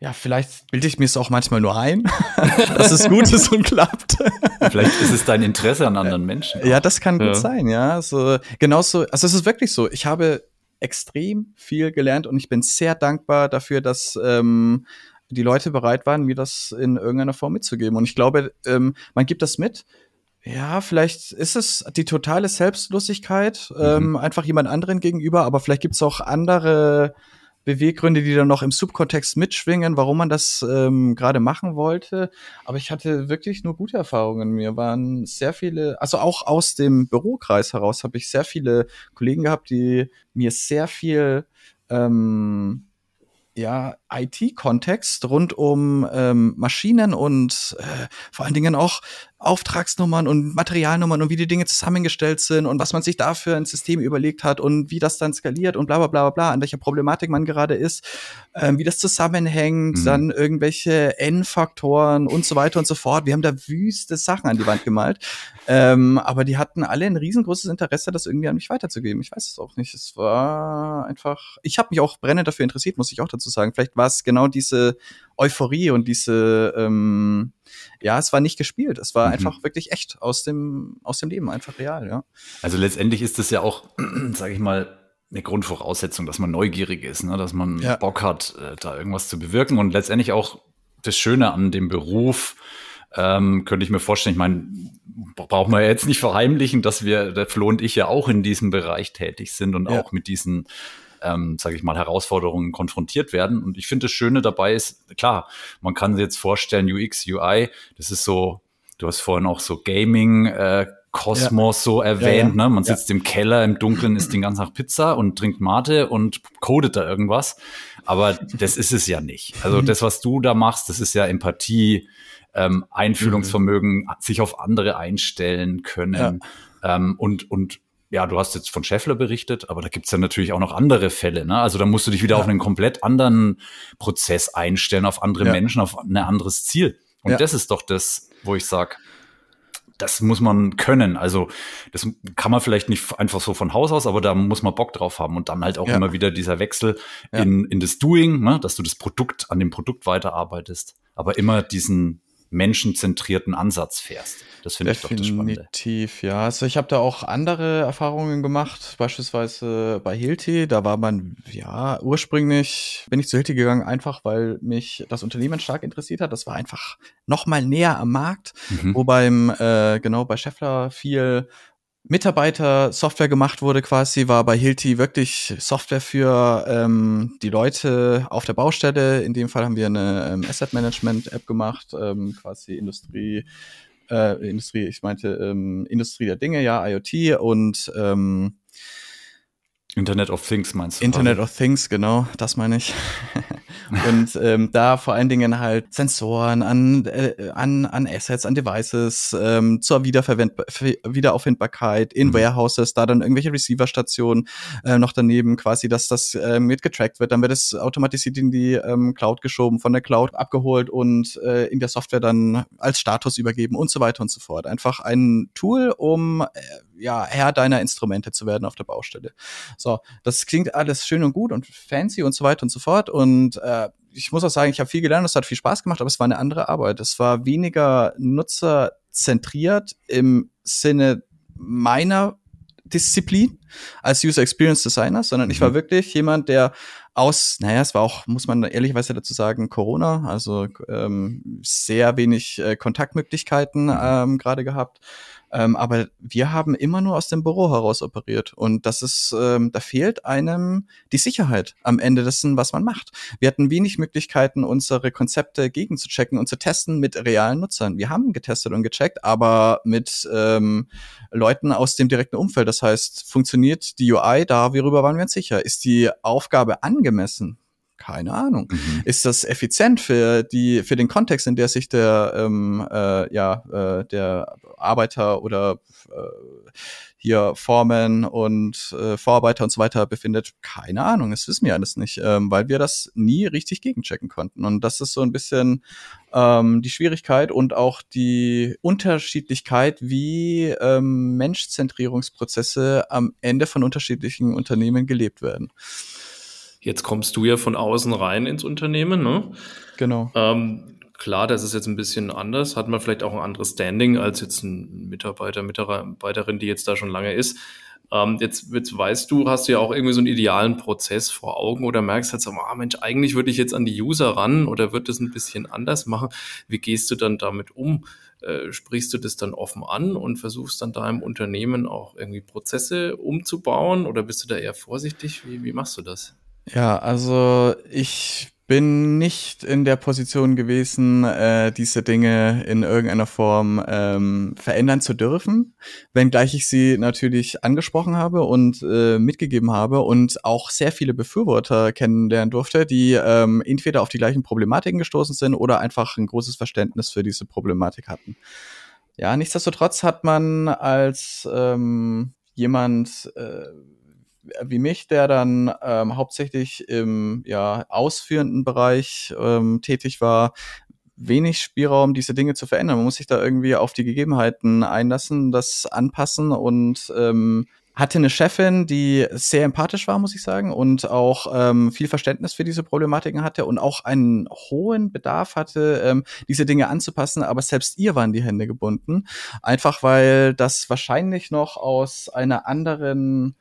ja, vielleicht bilde ich mir es auch manchmal nur ein, dass es gut ist und klappt. vielleicht ist es dein Interesse an anderen Menschen. Auch. Ja, das kann gut sein, ja. So, genauso, also es ist wirklich so. Ich habe extrem viel gelernt und ich bin sehr dankbar dafür, dass ähm, die Leute bereit waren, mir das in irgendeiner Form mitzugeben. Und ich glaube, ähm, man gibt das mit. Ja, vielleicht ist es die totale Selbstlosigkeit, mhm. ähm, einfach jemand anderen gegenüber, aber vielleicht gibt es auch andere Beweggründe, die dann noch im Subkontext mitschwingen, warum man das ähm, gerade machen wollte. Aber ich hatte wirklich nur gute Erfahrungen. Mir waren sehr viele, also auch aus dem Bürokreis heraus habe ich sehr viele Kollegen gehabt, die mir sehr viel ähm, ja, IT-Kontext rund um ähm, Maschinen und äh, vor allen Dingen auch Auftragsnummern und Materialnummern und wie die Dinge zusammengestellt sind und was man sich da für ein System überlegt hat und wie das dann skaliert und bla bla bla bla, an welcher Problematik man gerade ist, ähm, wie das zusammenhängt, mhm. dann irgendwelche N-Faktoren und so weiter und so fort. Wir haben da wüste Sachen an die Wand gemalt. Ähm, aber die hatten alle ein riesengroßes Interesse, das irgendwie an mich weiterzugeben. Ich weiß es auch nicht. Es war einfach, ich habe mich auch brennend dafür interessiert, muss ich auch dazu sagen. Vielleicht war es genau diese Euphorie und diese, ähm, ja, es war nicht gespielt, es war mhm. einfach wirklich echt aus dem, aus dem Leben, einfach real, ja. Also letztendlich ist es ja auch, sage ich mal, eine Grundvoraussetzung, dass man neugierig ist, ne? dass man ja. Bock hat, äh, da irgendwas zu bewirken und letztendlich auch das Schöne an dem Beruf, ähm, könnte ich mir vorstellen, ich meine, brauchen wir jetzt nicht verheimlichen, dass wir, der Flo und ich ja auch in diesem Bereich tätig sind und ja. auch mit diesen ähm, sage ich mal, Herausforderungen konfrontiert werden. Und ich finde, das Schöne dabei ist, klar, man kann sich jetzt vorstellen, UX, UI, das ist so, du hast vorhin auch so Gaming, äh, Kosmos ja. so erwähnt, ja, ja. ne? Man sitzt im Keller im Dunkeln, isst den ganzen Tag Pizza und trinkt Mate und codet da irgendwas. Aber das ist es ja nicht. Also das, was du da machst, das ist ja Empathie, ähm, Einfühlungsvermögen, mhm. sich auf andere einstellen können ähm, und, und ja, du hast jetzt von Scheffler berichtet, aber da gibt's ja natürlich auch noch andere Fälle. Ne? Also da musst du dich wieder ja. auf einen komplett anderen Prozess einstellen, auf andere ja. Menschen, auf ein anderes Ziel. Und ja. das ist doch das, wo ich sag, das muss man können. Also das kann man vielleicht nicht einfach so von Haus aus, aber da muss man Bock drauf haben. Und dann halt auch immer wieder dieser Wechsel in, in das Doing, ne? dass du das Produkt, an dem Produkt weiterarbeitest, aber immer diesen menschenzentrierten Ansatz fährst. Das finde ich doch das Spannende. Definitiv, ja. Also ich habe da auch andere Erfahrungen gemacht, beispielsweise bei Hilti. Da war man, ja, ursprünglich bin ich zu Hilti gegangen, einfach weil mich das Unternehmen stark interessiert hat. Das war einfach noch mal näher am Markt, mhm. wo beim, äh, genau, bei Scheffler viel Mitarbeiter-Software gemacht wurde quasi, war bei Hilti wirklich Software für ähm, die Leute auf der Baustelle. In dem Fall haben wir eine ähm, Asset Management App gemacht, ähm, quasi Industrie, äh, Industrie, ich meinte ähm, Industrie der Dinge, ja, IoT und ähm, Internet of Things meinst du? Internet of Things, genau, das meine ich. und ähm, da vor allen Dingen halt Sensoren an, äh, an, an Assets, an Devices ähm, zur Wiederverwend Wiederauffindbarkeit in mhm. Warehouses, da dann irgendwelche Receiver-Stationen äh, noch daneben quasi, dass das äh, mit getrackt wird, dann wird es automatisiert in die ähm, Cloud geschoben, von der Cloud abgeholt und äh, in der Software dann als Status übergeben und so weiter und so fort. Einfach ein Tool, um äh, ja, Herr deiner Instrumente zu werden auf der Baustelle. So, das klingt alles schön und gut und fancy und so weiter und so fort. Und äh, ich muss auch sagen, ich habe viel gelernt, es hat viel Spaß gemacht, aber es war eine andere Arbeit. Es war weniger nutzerzentriert im Sinne meiner Disziplin als User Experience Designer, sondern mhm. ich war mhm. wirklich jemand, der aus, naja, es war auch, muss man ehrlicherweise dazu sagen, Corona, also ähm, sehr wenig äh, Kontaktmöglichkeiten mhm. ähm, gerade gehabt ähm, aber wir haben immer nur aus dem Büro heraus operiert. Und das ist, ähm, da fehlt einem die Sicherheit am Ende dessen, was man macht. Wir hatten wenig Möglichkeiten, unsere Konzepte gegenzuchecken und zu testen mit realen Nutzern. Wir haben getestet und gecheckt, aber mit ähm, Leuten aus dem direkten Umfeld. Das heißt, funktioniert die UI da, worüber waren wir uns sicher? Ist die Aufgabe angemessen? Keine Ahnung. Mhm. Ist das effizient für die für den Kontext, in der sich der ähm, äh, ja äh, der Arbeiter oder äh, hier Formen und äh, Vorarbeiter und so weiter befindet? Keine Ahnung. Das wissen wir alles nicht, ähm, weil wir das nie richtig gegenchecken konnten. Und das ist so ein bisschen ähm, die Schwierigkeit und auch die Unterschiedlichkeit, wie ähm, Menschzentrierungsprozesse am Ende von unterschiedlichen Unternehmen gelebt werden. Jetzt kommst du ja von außen rein ins Unternehmen, ne? Genau. Ähm, klar, das ist jetzt ein bisschen anders, hat man vielleicht auch ein anderes Standing als jetzt ein Mitarbeiter, Mitarbeiterin, die jetzt da schon lange ist. Ähm, jetzt, jetzt weißt du, hast du ja auch irgendwie so einen idealen Prozess vor Augen oder merkst halt so, ah Mensch, eigentlich würde ich jetzt an die User ran oder würde das ein bisschen anders machen. Wie gehst du dann damit um? Äh, sprichst du das dann offen an und versuchst dann da im Unternehmen auch irgendwie Prozesse umzubauen oder bist du da eher vorsichtig? Wie, wie machst du das? Ja, also ich bin nicht in der Position gewesen, äh, diese Dinge in irgendeiner Form ähm, verändern zu dürfen, wenngleich ich sie natürlich angesprochen habe und äh, mitgegeben habe und auch sehr viele Befürworter kennenlernen durfte, die ähm, entweder auf die gleichen Problematiken gestoßen sind oder einfach ein großes Verständnis für diese Problematik hatten. Ja, nichtsdestotrotz hat man als ähm, jemand äh, wie mich, der dann ähm, hauptsächlich im ja, ausführenden Bereich ähm, tätig war, wenig Spielraum, diese Dinge zu verändern. Man muss sich da irgendwie auf die Gegebenheiten einlassen, das anpassen und ähm, hatte eine Chefin, die sehr empathisch war, muss ich sagen, und auch ähm, viel Verständnis für diese Problematiken hatte und auch einen hohen Bedarf hatte, ähm, diese Dinge anzupassen. Aber selbst ihr waren die Hände gebunden, einfach weil das wahrscheinlich noch aus einer anderen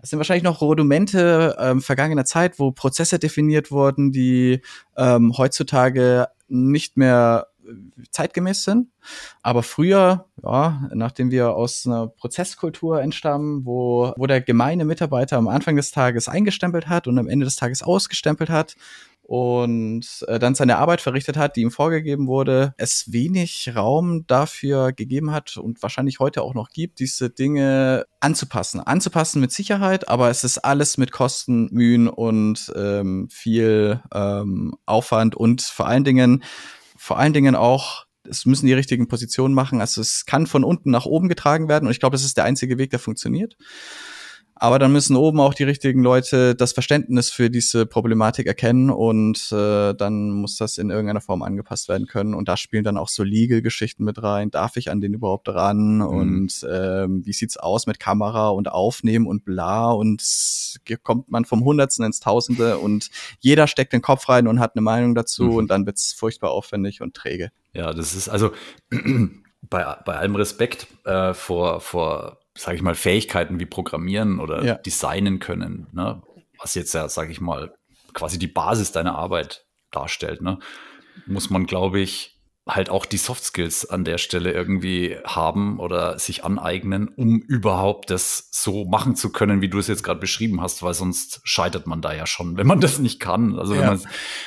das sind wahrscheinlich noch Rudimente ähm, vergangener Zeit, wo Prozesse definiert wurden, die ähm, heutzutage nicht mehr äh, zeitgemäß sind. Aber früher, ja, nachdem wir aus einer Prozesskultur entstammen, wo, wo der gemeine Mitarbeiter am Anfang des Tages eingestempelt hat und am Ende des Tages ausgestempelt hat und äh, dann seine Arbeit verrichtet hat, die ihm vorgegeben wurde, es wenig Raum dafür gegeben hat und wahrscheinlich heute auch noch gibt, diese Dinge anzupassen. Anzupassen mit Sicherheit, aber es ist alles mit Kosten, Mühen und ähm, viel ähm, Aufwand und vor allen Dingen, vor allen Dingen auch es müssen die richtigen Positionen machen. Also es kann von unten nach oben getragen werden und ich glaube, das ist der einzige Weg, der funktioniert. Aber dann müssen oben auch die richtigen Leute das Verständnis für diese Problematik erkennen und äh, dann muss das in irgendeiner Form angepasst werden können. Und da spielen dann auch so Legal-Geschichten mit rein. Darf ich an den überhaupt ran? Mhm. Und ähm, wie sieht's aus mit Kamera und Aufnehmen und bla? Und kommt man vom Hundertsten ins Tausende und jeder steckt den Kopf rein und hat eine Meinung dazu mhm. und dann wird's furchtbar aufwendig und träge. Ja, das ist also bei, bei allem Respekt äh, vor, vor sage ich mal, Fähigkeiten wie Programmieren oder ja. Designen können, ne? was jetzt ja, sage ich mal, quasi die Basis deiner Arbeit darstellt, ne? muss man, glaube ich, halt auch die Soft Skills an der Stelle irgendwie haben oder sich aneignen, um überhaupt das so machen zu können, wie du es jetzt gerade beschrieben hast, weil sonst scheitert man da ja schon, wenn man das nicht kann. Also wenn, ja. man,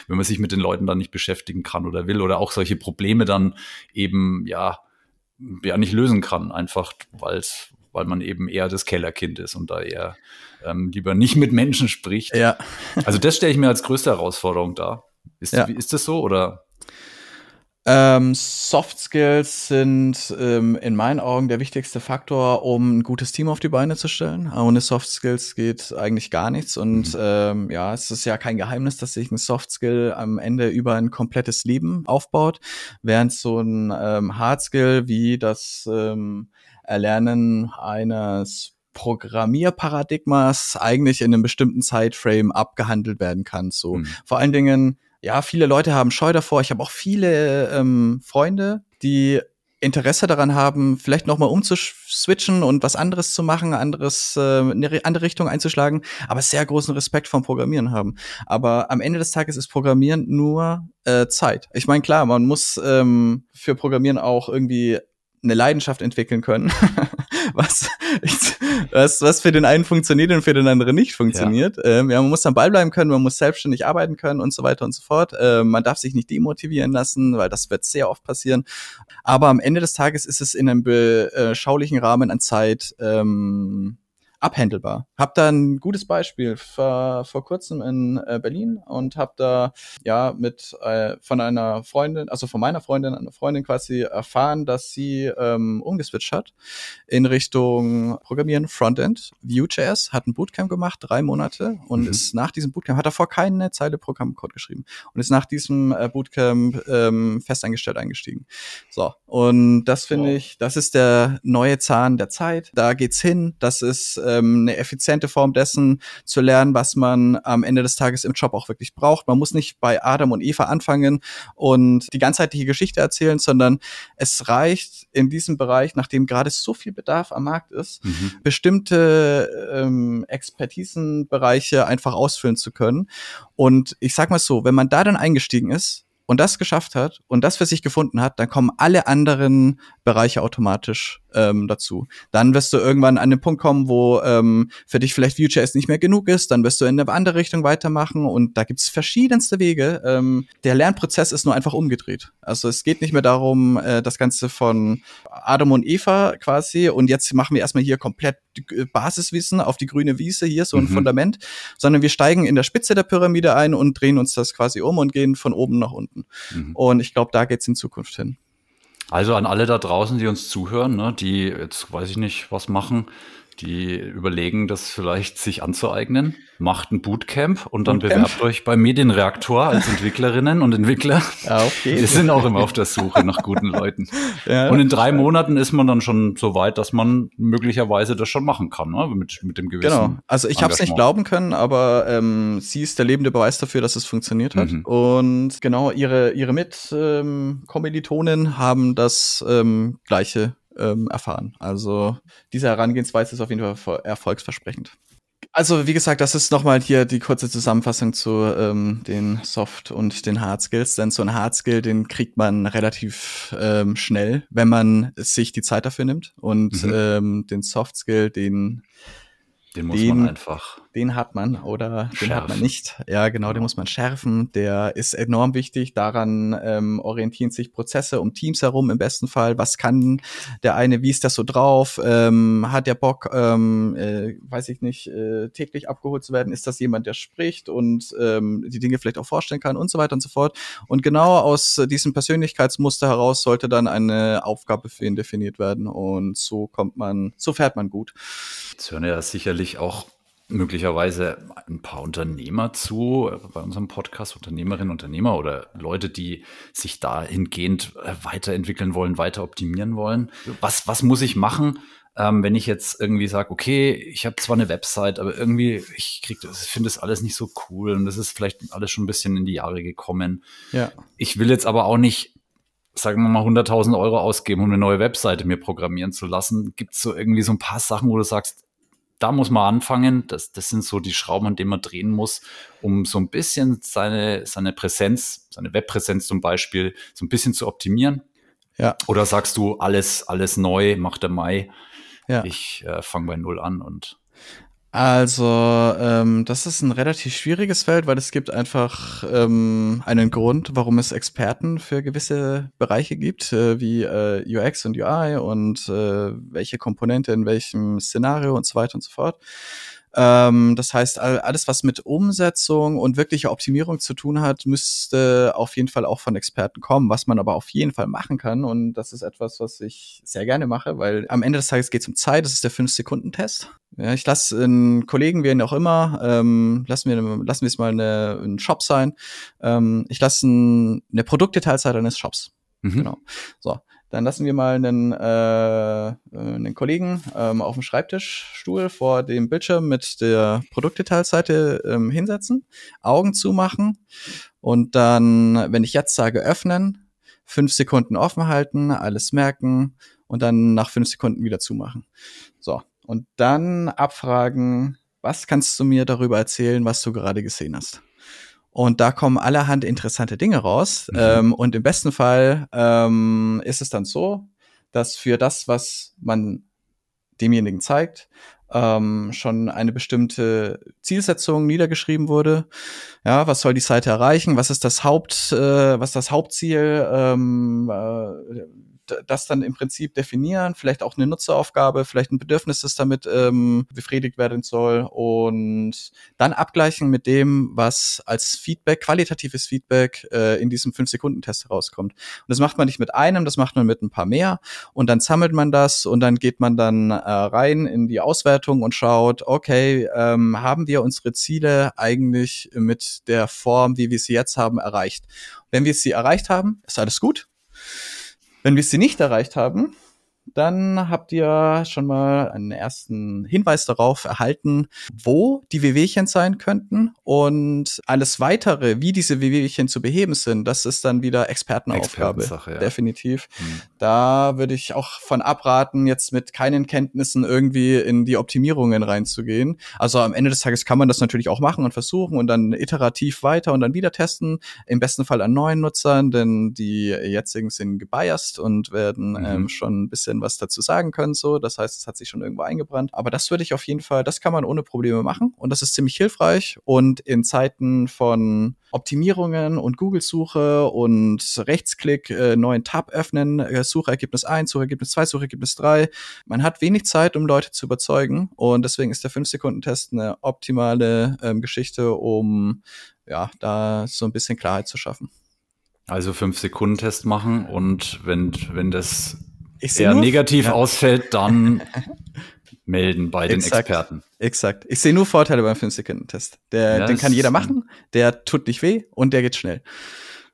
wenn man sich mit den Leuten dann nicht beschäftigen kann oder will oder auch solche Probleme dann eben ja ja nicht lösen kann, einfach weil es weil man eben eher das Kellerkind ist und da eher ähm, lieber nicht mit Menschen spricht. Ja. also das stelle ich mir als größte Herausforderung dar. Ist, ja. ist das so oder? Ähm, Soft Skills sind ähm, in meinen Augen der wichtigste Faktor, um ein gutes Team auf die Beine zu stellen. Ohne Soft Skills geht eigentlich gar nichts. Und mhm. ähm, ja, es ist ja kein Geheimnis, dass sich ein Soft Skill am Ende über ein komplettes Leben aufbaut, während so ein ähm, Hard Skill wie das ähm, Erlernen eines Programmierparadigmas eigentlich in einem bestimmten Zeitframe abgehandelt werden kann. So mhm. vor allen Dingen, ja, viele Leute haben Scheu davor. Ich habe auch viele ähm, Freunde, die Interesse daran haben, vielleicht nochmal umzuswitchen und was anderes zu machen, anderes, äh, eine andere Richtung einzuschlagen, aber sehr großen Respekt vom Programmieren haben. Aber am Ende des Tages ist Programmieren nur äh, Zeit. Ich meine, klar, man muss ähm, für Programmieren auch irgendwie eine Leidenschaft entwickeln können, was, was, was für den einen funktioniert und für den anderen nicht funktioniert. Ja. Ähm, ja, man muss am Ball bleiben können, man muss selbstständig arbeiten können und so weiter und so fort. Ähm, man darf sich nicht demotivieren lassen, weil das wird sehr oft passieren. Aber am Ende des Tages ist es in einem beschaulichen Rahmen an Zeit ähm, abhändelbar. Hab da ein gutes Beispiel vor, vor kurzem in äh, Berlin und hab da ja mit äh, von einer Freundin, also von meiner Freundin, einer Freundin quasi erfahren, dass sie ähm, umgeswitcht hat in Richtung Programmieren Frontend. Vue.js hat ein Bootcamp gemacht, drei Monate und mhm. ist nach diesem Bootcamp, hat davor keine Zeile Programmcode geschrieben und ist nach diesem äh, Bootcamp ähm, festangestellt eingestiegen. So, und das finde wow. ich, das ist der neue Zahn der Zeit. Da geht's hin. Das ist ähm, eine effiziente Form dessen zu lernen, was man am Ende des Tages im Job auch wirklich braucht. Man muss nicht bei Adam und Eva anfangen und die ganzheitliche Geschichte erzählen, sondern es reicht in diesem Bereich, nachdem gerade so viel Bedarf am Markt ist, mhm. bestimmte ähm, Expertisenbereiche einfach ausfüllen zu können. Und ich sag mal so, wenn man da dann eingestiegen ist, und das geschafft hat und das für sich gefunden hat, dann kommen alle anderen Bereiche automatisch ähm, dazu. Dann wirst du irgendwann an den Punkt kommen, wo ähm, für dich vielleicht Vue.js nicht mehr genug ist, dann wirst du in eine andere Richtung weitermachen und da gibt's verschiedenste Wege. Ähm, der Lernprozess ist nur einfach umgedreht. Also es geht nicht mehr darum, äh, das Ganze von Adam und Eva quasi und jetzt machen wir erstmal hier komplett Basiswissen auf die grüne Wiese, hier so ein mhm. Fundament, sondern wir steigen in der Spitze der Pyramide ein und drehen uns das quasi um und gehen von oben nach unten. Mhm. Und ich glaube, da geht's in Zukunft hin. Also an alle da draußen, die uns zuhören, ne, die jetzt weiß ich nicht, was machen, die überlegen, das vielleicht sich anzueignen, macht ein Bootcamp und dann Bootcamp? bewerbt euch beim Medienreaktor als Entwicklerinnen und Entwickler. Ja, okay. Wir sind auch immer auf der Suche nach guten Leuten. Ja, und in drei Monaten ist man dann schon so weit, dass man möglicherweise das schon machen kann, ne? mit, mit dem gewissen. Genau. Also ich habe es nicht glauben können, aber ähm, sie ist der lebende Beweis dafür, dass es funktioniert hat. Mhm. Und genau, ihre, ihre Mitkommilitonen ähm, haben das ähm, gleiche ähm, erfahren. Also diese Herangehensweise ist auf jeden Fall erfolgsversprechend. Also wie gesagt, das ist nochmal hier die kurze Zusammenfassung zu ähm, den Soft- und den Hard Skills. Denn so ein Hard Skill, den kriegt man relativ ähm, schnell, wenn man sich die Zeit dafür nimmt. Und mhm. ähm, den Soft Skill, den den muss den, man einfach. Den hat man oder schärfen. den hat man nicht. Ja, genau, den muss man schärfen. Der ist enorm wichtig. Daran ähm, orientieren sich Prozesse um Teams herum im besten Fall. Was kann der eine, wie ist das so drauf? Ähm, hat der Bock, ähm, äh, weiß ich nicht, äh, täglich abgeholt zu werden? Ist das jemand, der spricht und ähm, die Dinge vielleicht auch vorstellen kann und so weiter und so fort? Und genau aus diesem Persönlichkeitsmuster heraus sollte dann eine Aufgabe für ihn definiert werden. Und so kommt man, so fährt man gut. Jetzt hören ja sicherlich sicherlich auch möglicherweise ein paar Unternehmer zu äh, bei unserem Podcast, Unternehmerinnen, Unternehmer oder Leute, die sich dahingehend äh, weiterentwickeln wollen, weiter optimieren wollen. Was, was muss ich machen, ähm, wenn ich jetzt irgendwie sage, okay, ich habe zwar eine Website, aber irgendwie, ich krieg das, finde das alles nicht so cool und das ist vielleicht alles schon ein bisschen in die Jahre gekommen. Ja. Ich will jetzt aber auch nicht sagen wir mal 100.000 Euro ausgeben, um eine neue Webseite mir programmieren zu lassen. Gibt es so irgendwie so ein paar Sachen, wo du sagst, da muss man anfangen. Das, das sind so die Schrauben, an denen man drehen muss, um so ein bisschen seine, seine Präsenz, seine Webpräsenz zum Beispiel, so ein bisschen zu optimieren. Ja. Oder sagst du, alles, alles neu, macht der Mai. Ja. Ich äh, fange bei Null an und also, ähm, das ist ein relativ schwieriges Feld, weil es gibt einfach ähm, einen Grund, warum es Experten für gewisse Bereiche gibt, äh, wie äh, UX und UI und äh, welche Komponente in welchem Szenario und so weiter und so fort. Ähm, das heißt, alles, was mit Umsetzung und wirklicher Optimierung zu tun hat, müsste auf jeden Fall auch von Experten kommen, was man aber auf jeden Fall machen kann. Und das ist etwas, was ich sehr gerne mache, weil am Ende des Tages geht es um Zeit. Das ist der 5-Sekunden-Test. Ja, ich lasse einen Kollegen, wen auch immer, ähm, lassen wir lassen wir es mal eine, ein Shop sein. Ähm, ich lasse ein, eine Produktdetailzeit eines Shops. Mhm. Genau. So. Dann lassen wir mal einen, äh, einen Kollegen ähm, auf dem Schreibtischstuhl vor dem Bildschirm mit der Produktdetailseite ähm, hinsetzen, Augen zumachen und dann, wenn ich jetzt sage öffnen, fünf Sekunden offen halten, alles merken und dann nach fünf Sekunden wieder zumachen. So, und dann abfragen, was kannst du mir darüber erzählen, was du gerade gesehen hast? Und da kommen allerhand interessante Dinge raus. Mhm. Ähm, und im besten Fall ähm, ist es dann so, dass für das, was man demjenigen zeigt, ähm, schon eine bestimmte Zielsetzung niedergeschrieben wurde. Ja, was soll die Seite erreichen? Was ist das Haupt, äh, was das Hauptziel? Ähm, äh, das dann im Prinzip definieren, vielleicht auch eine Nutzeraufgabe, vielleicht ein Bedürfnis, das damit ähm, befriedigt werden soll und dann abgleichen mit dem, was als Feedback, qualitatives Feedback äh, in diesem 5-Sekunden-Test herauskommt. Und das macht man nicht mit einem, das macht man mit ein paar mehr und dann sammelt man das und dann geht man dann äh, rein in die Auswertung und schaut, okay, ähm, haben wir unsere Ziele eigentlich mit der Form, wie wir sie jetzt haben, erreicht? Wenn wir sie erreicht haben, ist alles gut. Wenn wir sie nicht erreicht haben, dann habt ihr schon mal einen ersten Hinweis darauf erhalten, wo die Wehwehchen sein könnten und alles weitere, wie diese Wehwehchen zu beheben sind, das ist dann wieder Expertenaufgabe. Ja. Definitiv. Hm. Da würde ich auch von abraten, jetzt mit keinen Kenntnissen irgendwie in die Optimierungen reinzugehen. Also am Ende des Tages kann man das natürlich auch machen und versuchen und dann iterativ weiter und dann wieder testen. Im besten Fall an neuen Nutzern, denn die jetzigen sind gebiased und werden mhm. ähm, schon ein bisschen was dazu sagen können, so. Das heißt, es hat sich schon irgendwo eingebrannt. Aber das würde ich auf jeden Fall, das kann man ohne Probleme machen. Und das ist ziemlich hilfreich. Und in Zeiten von Optimierungen und Google-Suche und Rechtsklick, äh, neuen Tab öffnen, äh, Suchergebnis 1, Suchergebnis 2, Suchergebnis 3. Man hat wenig Zeit, um Leute zu überzeugen. Und deswegen ist der 5-Sekunden-Test eine optimale ähm, Geschichte, um ja, da so ein bisschen Klarheit zu schaffen. Also 5-Sekunden-Test machen und wenn, wenn das eher negativ ja. ausfällt, dann melden bei exakt, den Experten. Exakt. Ich sehe nur Vorteile beim 5-Sekunden-Test. ja, den kann jeder machen, der tut nicht weh und der geht schnell.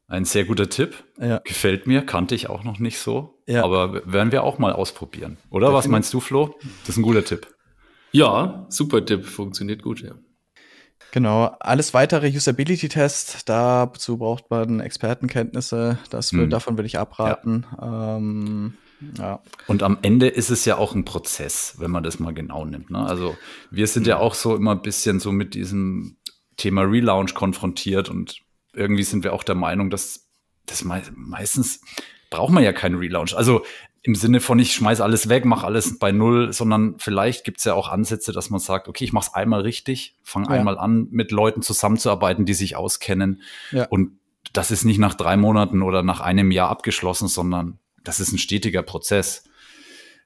Ein sehr guter Tipp. Ja. Gefällt mir, kannte ich auch noch nicht so. Ja. Aber werden wir auch mal ausprobieren. Oder Definitiv. was meinst du, Flo? Das ist ein guter Tipp. Ja, super Tipp. Funktioniert gut, ja. Genau, alles weitere Usability-Tests, dazu braucht man Expertenkenntnisse. Das will, hm. Davon würde ich abraten. Ja. Ähm, ja. Und am Ende ist es ja auch ein Prozess, wenn man das mal genau nimmt. Ne? Also wir sind ja auch so immer ein bisschen so mit diesem Thema Relaunch konfrontiert und irgendwie sind wir auch der Meinung, dass das me meistens braucht man ja keinen Relaunch. Also im Sinne von ich schmeiß alles weg, mache alles bei null, sondern vielleicht gibt es ja auch Ansätze, dass man sagt, okay, ich mache es einmal richtig, fange ja. einmal an, mit Leuten zusammenzuarbeiten, die sich auskennen. Ja. Und das ist nicht nach drei Monaten oder nach einem Jahr abgeschlossen, sondern das ist ein stetiger Prozess.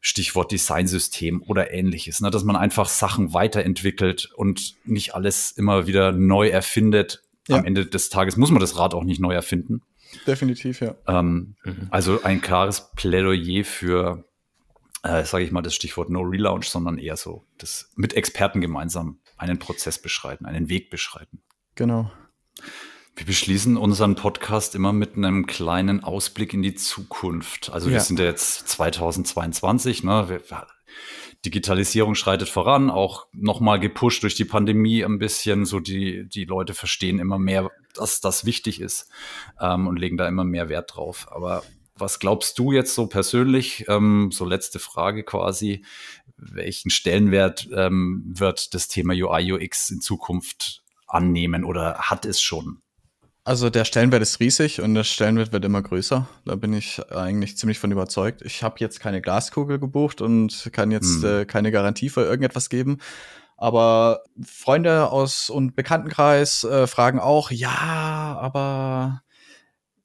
Stichwort Designsystem oder ähnliches, ne? dass man einfach Sachen weiterentwickelt und nicht alles immer wieder neu erfindet. Ja. Am Ende des Tages muss man das Rad auch nicht neu erfinden. Definitiv, ja. Ähm, mhm. Also ein klares Plädoyer für, äh, sage ich mal, das Stichwort No Relaunch, sondern eher so das mit Experten gemeinsam einen Prozess beschreiten, einen Weg beschreiten. Genau. Wir beschließen unseren Podcast immer mit einem kleinen Ausblick in die Zukunft. Also ja. wir sind ja jetzt 2022, ne? Wir, Digitalisierung schreitet voran, auch nochmal gepusht durch die Pandemie ein bisschen. So die, die Leute verstehen immer mehr, dass das wichtig ist ähm, und legen da immer mehr Wert drauf. Aber was glaubst du jetzt so persönlich, ähm, so letzte Frage quasi, welchen Stellenwert ähm, wird das Thema UI, UX in Zukunft annehmen oder hat es schon? Also der Stellenwert ist riesig und der Stellenwert wird immer größer. Da bin ich eigentlich ziemlich von überzeugt. Ich habe jetzt keine Glaskugel gebucht und kann jetzt hm. äh, keine Garantie für irgendetwas geben. Aber Freunde aus und Bekanntenkreis äh, fragen auch, ja, aber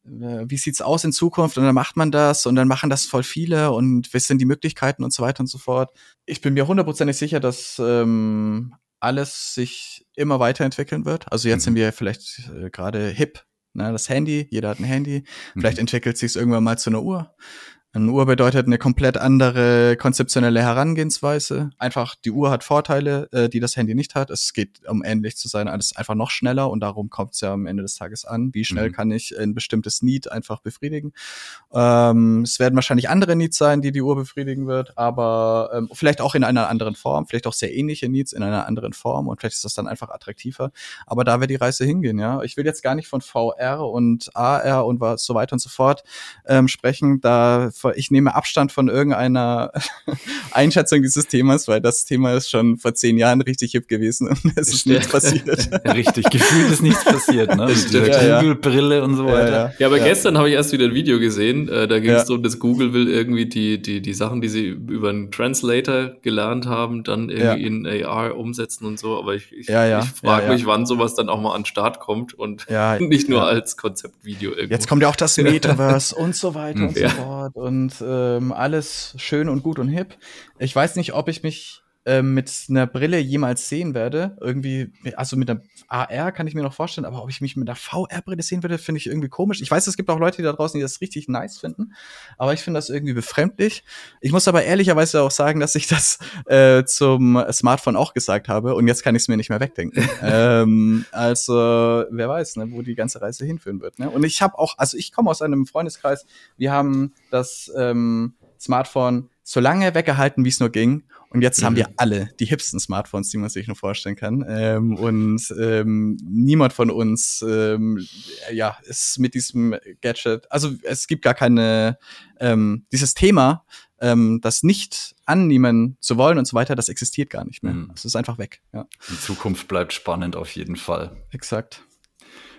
äh, wie sieht's aus in Zukunft? Und dann macht man das und dann machen das voll viele und was sind die Möglichkeiten und so weiter und so fort. Ich bin mir hundertprozentig sicher, dass ähm, alles sich immer weiterentwickeln wird. Also jetzt mhm. sind wir vielleicht äh, gerade hip, ne, das Handy, jeder hat ein Handy. Vielleicht mhm. entwickelt sich es irgendwann mal zu einer Uhr. Eine Uhr bedeutet eine komplett andere konzeptionelle Herangehensweise. Einfach, die Uhr hat Vorteile, äh, die das Handy nicht hat. Es geht, um ähnlich zu sein, alles einfach noch schneller und darum kommt es ja am Ende des Tages an. Wie schnell mhm. kann ich ein bestimmtes Need einfach befriedigen? Ähm, es werden wahrscheinlich andere Needs sein, die die Uhr befriedigen wird, aber ähm, vielleicht auch in einer anderen Form, vielleicht auch sehr ähnliche Needs in einer anderen Form und vielleicht ist das dann einfach attraktiver. Aber da wird die Reise hingehen, ja. Ich will jetzt gar nicht von VR und AR und so weiter und so fort ähm, sprechen. Da ich nehme Abstand von irgendeiner Einschätzung dieses Themas, weil das Thema ist schon vor zehn Jahren richtig hip gewesen und es ist nichts passiert. richtig, gefühlt ist nichts passiert, ne? Mit dieser ja, Google-Brille und so weiter. Ja, ja aber gestern habe ich erst wieder ein Video gesehen, äh, da ging es darum, dass Google will irgendwie die, die, die Sachen, die sie über einen Translator gelernt haben, dann irgendwie in AR umsetzen und so, aber ich, ich, ich frage mich, wann sowas dann auch mal an den Start kommt und nicht nur als Konzeptvideo irgendwie. Jetzt kommt ja auch das Metaverse und so weiter und so fort und ähm, alles schön und gut und hip. Ich weiß nicht, ob ich mich ähm, mit einer Brille jemals sehen werde. Irgendwie, also mit einer AR kann ich mir noch vorstellen, aber ob ich mich mit einer VR-Brille sehen würde, finde ich irgendwie komisch. Ich weiß, es gibt auch Leute da draußen, die das richtig nice finden, aber ich finde das irgendwie befremdlich. Ich muss aber ehrlicherweise auch sagen, dass ich das äh, zum Smartphone auch gesagt habe und jetzt kann ich es mir nicht mehr wegdenken. ähm, also, wer weiß, ne, wo die ganze Reise hinführen wird. Ne? Und ich habe auch, also ich komme aus einem Freundeskreis, wir haben das ähm, Smartphone so lange weggehalten, wie es nur ging. Und jetzt mhm. haben wir alle die hipsten Smartphones, die man sich nur vorstellen kann. Ähm, und ähm, niemand von uns ähm, ja, ist mit diesem Gadget, also es gibt gar keine, ähm, dieses Thema, ähm, das nicht annehmen zu wollen und so weiter, das existiert gar nicht mehr. Mhm. Es ist einfach weg. Ja. Die Zukunft bleibt spannend auf jeden Fall. Exakt.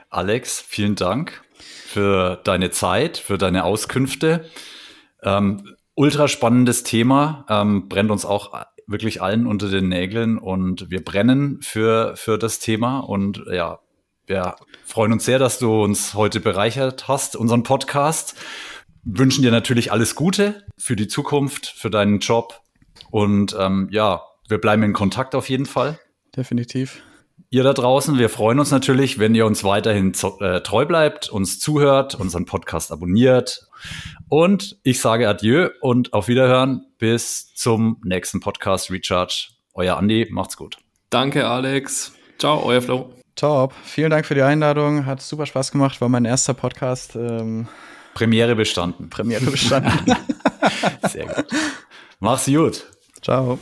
Alex, vielen Dank für deine Zeit, für deine Auskünfte. Ähm, ultra spannendes Thema, ähm, brennt uns auch wirklich allen unter den Nägeln und wir brennen für, für das Thema und ja, wir freuen uns sehr, dass du uns heute bereichert hast, unseren Podcast. Wünschen dir natürlich alles Gute für die Zukunft, für deinen Job und ähm, ja, wir bleiben in Kontakt auf jeden Fall. Definitiv. Ihr da draußen, wir freuen uns natürlich, wenn ihr uns weiterhin äh, treu bleibt, uns zuhört, unseren Podcast abonniert. Und ich sage Adieu und auf Wiederhören bis zum nächsten Podcast Recharge. Euer Andi, macht's gut. Danke, Alex. Ciao, euer Flo. Top. Vielen Dank für die Einladung. Hat super Spaß gemacht. War mein erster Podcast. Ähm Premiere bestanden. Premiere bestanden. Sehr gut. Mach's gut. Ciao.